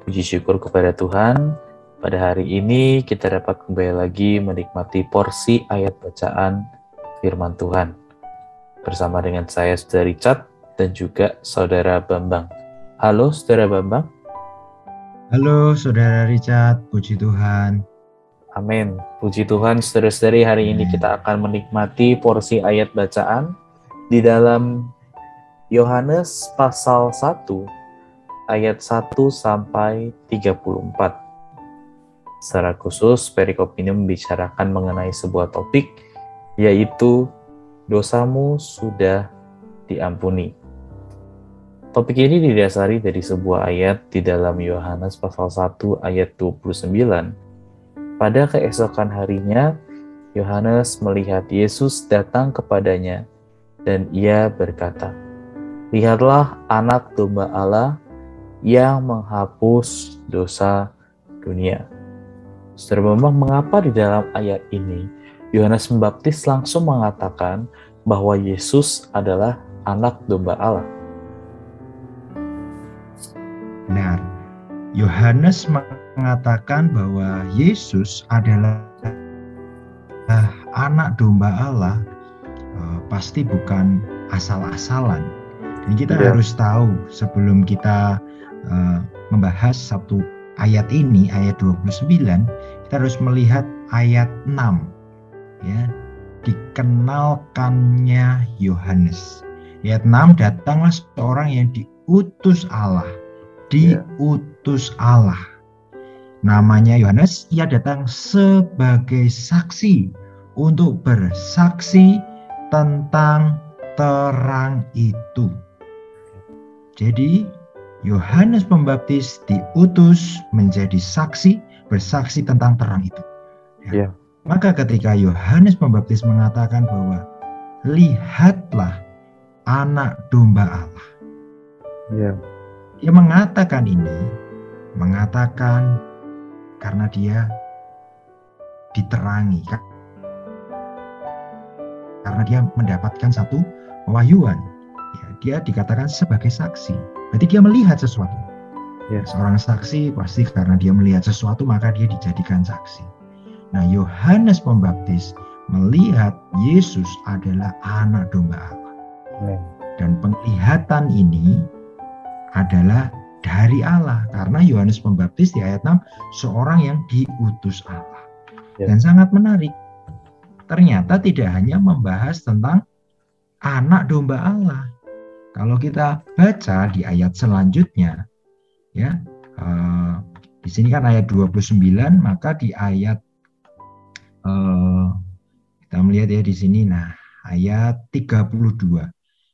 Puji syukur kepada Tuhan, pada hari ini kita dapat kembali lagi menikmati porsi ayat bacaan firman Tuhan. Bersama dengan saya, Saudara Richard, dan juga Saudara Bambang. Halo, Saudara Bambang. Halo, Saudara Richard. Puji Tuhan. Amin. Puji Tuhan, saudara-saudari, hari ini kita akan menikmati porsi ayat bacaan di dalam Yohanes pasal 1 ayat 1 sampai 34. Secara khusus, perikop ini membicarakan mengenai sebuah topik, yaitu dosamu sudah diampuni. Topik ini didasari dari sebuah ayat di dalam Yohanes pasal 1 ayat 29. Pada keesokan harinya, Yohanes melihat Yesus datang kepadanya dan ia berkata, Lihatlah anak domba Allah yang menghapus dosa dunia. Saudara Bambang, mengapa di dalam ayat ini Yohanes Pembaptis langsung mengatakan bahwa Yesus adalah anak domba Allah? Benar. Yohanes mengatakan bahwa Yesus adalah anak domba Allah eh, pasti bukan asal-asalan. Dan kita ya. harus tahu sebelum kita uh, membahas satu ayat ini, ayat 29, kita harus melihat ayat 6. Ya, dikenalkannya Yohanes. Ayat 6 datanglah seorang yang diutus Allah. Diutus Allah. Namanya Yohanes, ia datang sebagai saksi untuk bersaksi tentang terang itu. Jadi Yohanes Pembaptis diutus menjadi saksi, bersaksi tentang terang itu. Ya. Yeah. Maka ketika Yohanes Pembaptis mengatakan bahwa lihatlah anak domba Allah. Yeah. Dia mengatakan ini, mengatakan karena dia diterangi karena dia mendapatkan satu pewahyuan. Ya, dia dikatakan sebagai saksi Berarti dia melihat sesuatu. Ya. Seorang saksi pasti karena dia melihat sesuatu maka dia dijadikan saksi. Nah, Yohanes Pembaptis melihat Yesus adalah anak domba Allah. Dan penglihatan ini adalah dari Allah karena Yohanes Pembaptis di ayat 6 seorang yang diutus Allah. Ya. Dan sangat menarik. Ternyata tidak hanya membahas tentang anak domba Allah, kalau kita baca di ayat selanjutnya, ya, uh, di sini kan ayat 29, maka di ayat uh, kita melihat ya di sini, nah ayat 32.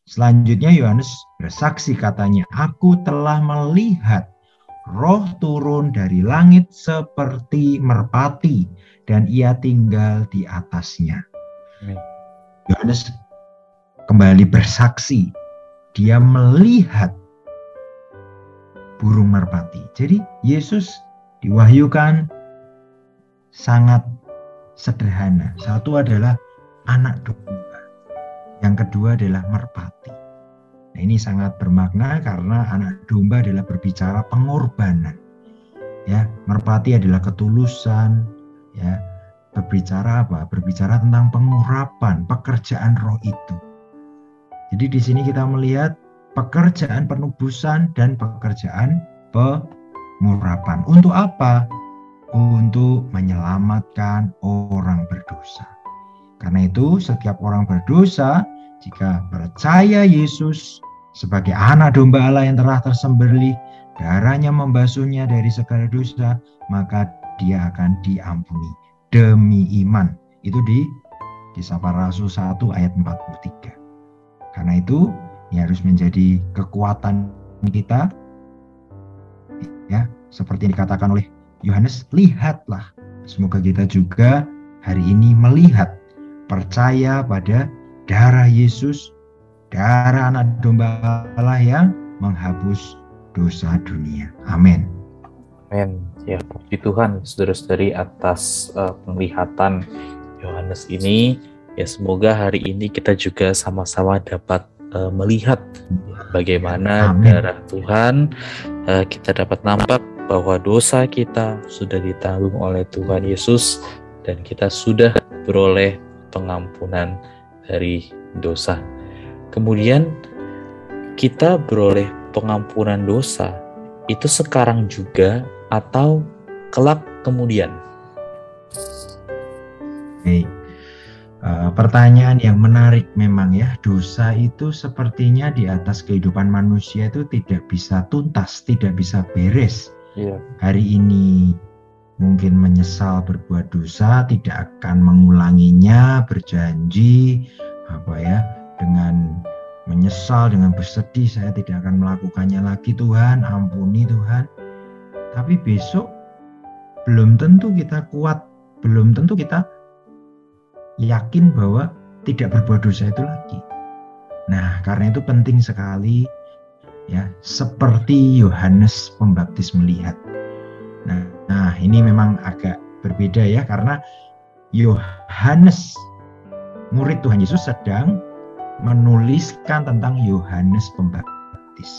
Selanjutnya Yohanes bersaksi katanya, aku telah melihat roh turun dari langit seperti merpati dan ia tinggal di atasnya. Yohanes kembali bersaksi dia melihat burung merpati. Jadi Yesus diwahyukan sangat sederhana. Satu adalah anak domba. Yang kedua adalah merpati. Nah, ini sangat bermakna karena anak domba adalah berbicara pengorbanan. Ya, merpati adalah ketulusan, ya. Berbicara apa? Berbicara tentang pengurapan, pekerjaan roh itu. Jadi di sini kita melihat pekerjaan penubusan dan pekerjaan pengurapan. Untuk apa? Untuk menyelamatkan orang berdosa. Karena itu setiap orang berdosa jika percaya Yesus sebagai anak domba Allah yang telah tersembelih, darahnya membasuhnya dari segala dosa, maka dia akan diampuni demi iman. Itu di Kisah Para Rasul 1 ayat 43. Karena itu, ini harus menjadi kekuatan kita ya, seperti yang dikatakan oleh Yohanes, lihatlah. Semoga kita juga hari ini melihat, percaya pada darah Yesus, darah anak domba Allah yang menghapus dosa dunia. Amin. Amin. Ya, puji Tuhan, saudara-saudari atas uh, penglihatan Yohanes ini. Ya, semoga hari ini kita juga sama-sama dapat uh, melihat bagaimana Amin. darah Tuhan uh, kita dapat nampak bahwa dosa kita sudah ditanggung oleh Tuhan Yesus dan kita sudah beroleh pengampunan dari dosa. Kemudian kita beroleh pengampunan dosa itu sekarang juga atau kelak kemudian? Hey, uh, pertanyaan yang menarik memang ya, dosa itu sepertinya di atas kehidupan manusia itu tidak bisa tuntas, tidak bisa beres. Yeah. Hari ini mungkin menyesal berbuat dosa, tidak akan mengulanginya, berjanji apa ya dengan menyesal dengan bersedih saya tidak akan melakukannya lagi Tuhan ampuni Tuhan tapi besok belum tentu kita kuat, belum tentu kita yakin bahwa tidak berbuat dosa itu lagi. Nah, karena itu penting sekali ya, seperti Yohanes Pembaptis melihat. Nah, nah ini memang agak berbeda ya karena Yohanes murid Tuhan Yesus sedang menuliskan tentang Yohanes Pembaptis.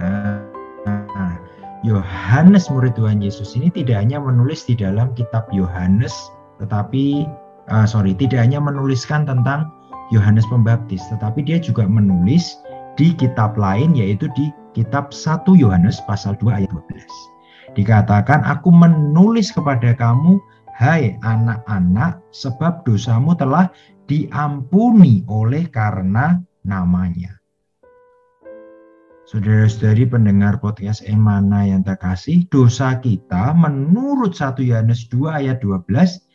Nah, nah Yohanes murid Tuhan Yesus ini tidak hanya menulis di dalam kitab Yohanes tetapi uh, sorry tidak hanya menuliskan tentang Yohanes Pembaptis tetapi dia juga menulis di kitab lain yaitu di kitab 1 Yohanes pasal 2 ayat 12 dikatakan aku menulis kepada kamu hai anak-anak sebab dosamu telah diampuni oleh karena namanya. Saudara-saudari pendengar podcast Emana yang terkasih, dosa kita menurut 1 Yohanes 2 ayat 12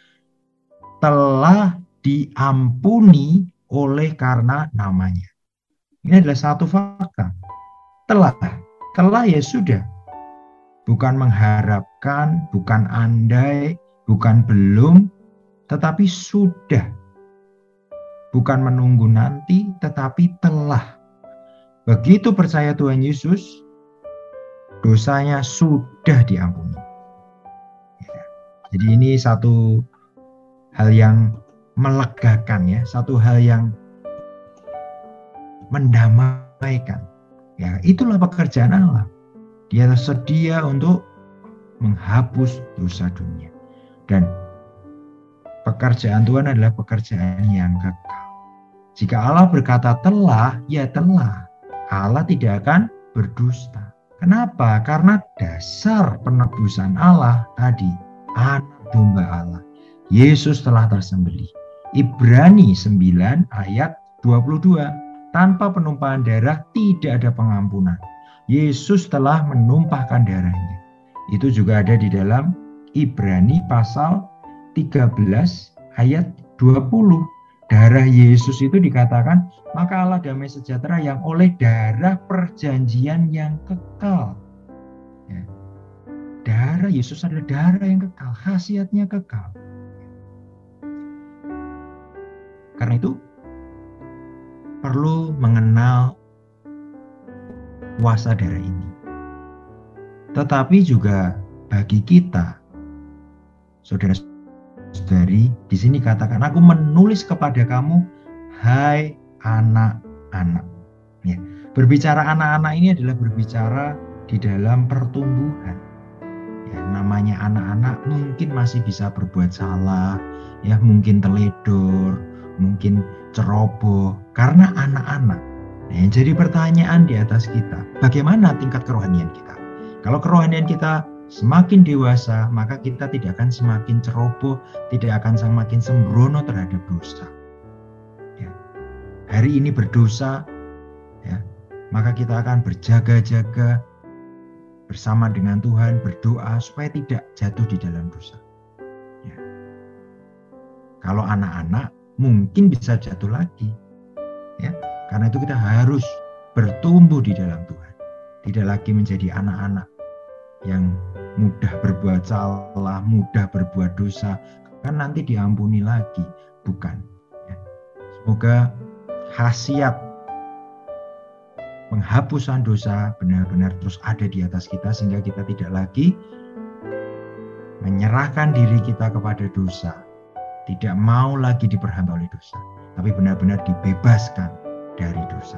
telah diampuni oleh karena namanya. Ini adalah satu fakta. Telah, telah ya sudah. Bukan mengharapkan, bukan andai, bukan belum, tetapi sudah. Bukan menunggu nanti, tetapi telah Begitu percaya Tuhan Yesus, dosanya sudah diampuni. Ya. Jadi ini satu hal yang melegakan ya, satu hal yang mendamaikan. Ya, itulah pekerjaan Allah. Dia sedia untuk menghapus dosa dunia. Dan pekerjaan Tuhan adalah pekerjaan yang kekal. Jika Allah berkata telah, ya telah. Allah tidak akan berdusta. Kenapa? Karena dasar penebusan Allah tadi anak domba Allah. Yesus telah tersembelih. Ibrani 9 ayat 22. Tanpa penumpahan darah tidak ada pengampunan. Yesus telah menumpahkan darahnya. Itu juga ada di dalam Ibrani pasal 13 ayat 20 darah Yesus itu dikatakan maka Allah damai sejahtera yang oleh darah perjanjian yang kekal. Ya. Darah Yesus adalah darah yang kekal, khasiatnya kekal. Karena itu perlu mengenal kuasa darah ini. Tetapi juga bagi kita, saudara dari di sini katakan aku menulis kepada kamu hai anak-anak. Ya, berbicara anak-anak ini adalah berbicara di dalam pertumbuhan. Ya, namanya anak-anak mungkin masih bisa berbuat salah, ya mungkin teledor, ceroboh karena anak-anak. Nah, jadi pertanyaan di atas kita, bagaimana tingkat kerohanian kita? Kalau kerohanian kita semakin dewasa, maka kita tidak akan semakin ceroboh, tidak akan semakin sembrono terhadap dosa. Ya. Hari ini berdosa, ya, maka kita akan berjaga-jaga bersama dengan Tuhan, berdoa supaya tidak jatuh di dalam dosa. Ya. Kalau anak-anak mungkin bisa jatuh lagi, ya, karena itu kita harus bertumbuh di dalam Tuhan, tidak lagi menjadi anak-anak yang mudah berbuat salah, mudah berbuat dosa, kan nanti diampuni lagi, bukan? Ya. Semoga khasiat penghapusan dosa benar-benar terus ada di atas kita sehingga kita tidak lagi menyerahkan diri kita kepada dosa, tidak mau lagi diperhamba oleh dosa, tapi benar-benar dibebaskan dari dosa.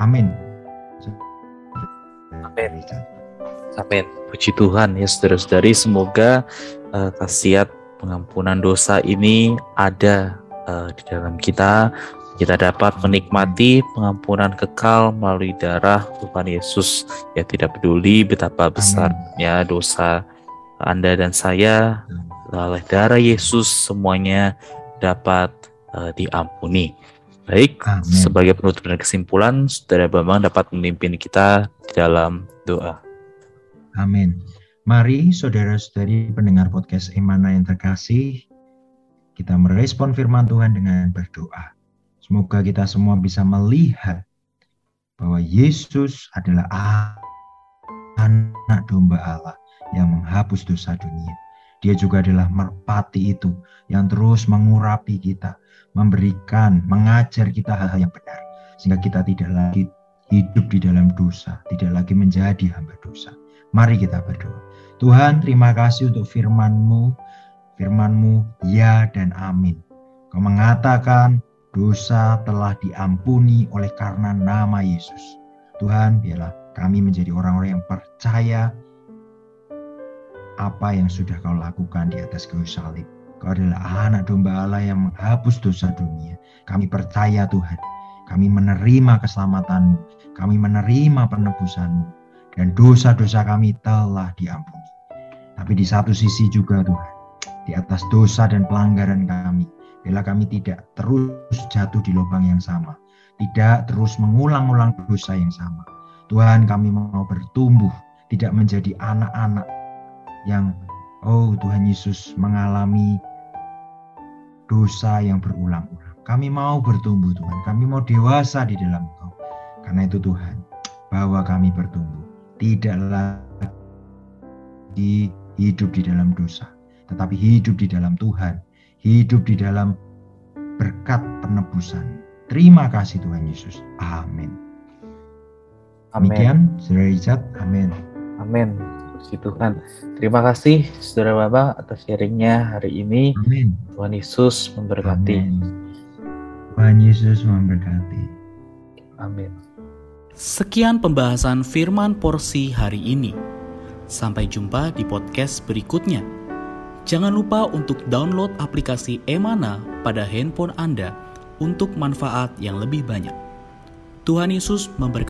Amin. Amin. Amin. Puji Tuhan ya saudara-saudari, semoga uh, khasiat pengampunan dosa ini ada uh, di dalam kita. Kita dapat menikmati pengampunan kekal melalui darah Tuhan Yesus. Ya tidak peduli betapa besarnya dosa anda dan saya oleh darah Yesus semuanya dapat uh, diampuni. Baik, Amen. sebagai penutup dan kesimpulan, Saudara Bambang dapat memimpin kita di dalam doa. Amin. Mari saudara-saudari pendengar podcast Emana yang terkasih, kita merespon firman Tuhan dengan berdoa. Semoga kita semua bisa melihat bahwa Yesus adalah anak domba Allah yang menghapus dosa dunia. Dia juga adalah merpati itu yang terus mengurapi kita, memberikan, mengajar kita hal-hal yang benar. Sehingga kita tidak lagi hidup di dalam dosa, tidak lagi menjadi hamba dosa. Mari kita berdoa. Tuhan terima kasih untuk firman-Mu, firman-Mu ya dan amin. Kau mengatakan dosa telah diampuni oleh karena nama Yesus. Tuhan biarlah kami menjadi orang-orang yang percaya apa yang sudah kau lakukan di atas kayu salib. Kau adalah anak domba Allah yang menghapus dosa dunia. Kami percaya Tuhan. Kami menerima keselamatanmu. Kami menerima penebusanmu. Dan dosa-dosa kami telah diampuni. Tapi di satu sisi juga Tuhan. Di atas dosa dan pelanggaran kami. Bila kami tidak terus jatuh di lubang yang sama. Tidak terus mengulang-ulang dosa yang sama. Tuhan kami mau bertumbuh. Tidak menjadi anak-anak yang oh Tuhan Yesus mengalami dosa yang berulang-ulang. Kami mau bertumbuh Tuhan, kami mau dewasa di dalam Engkau. Karena itu Tuhan, bahwa kami bertumbuh. Tidak lagi hidup di dalam dosa, tetapi hidup di dalam Tuhan, hidup di dalam berkat penebusan. Terima kasih Tuhan Yesus. Amin. Amin. Demikian, Saudara Richard. Amin. Amin. Puji Tuhan. Terima kasih Saudara Bapak atas sharingnya hari ini. Amin. Tuhan Yesus memberkati. Amin. Tuhan Yesus memberkati. Amin. Sekian pembahasan firman porsi hari ini. Sampai jumpa di podcast berikutnya. Jangan lupa untuk download aplikasi Emana pada handphone Anda untuk manfaat yang lebih banyak. Tuhan Yesus memberkati.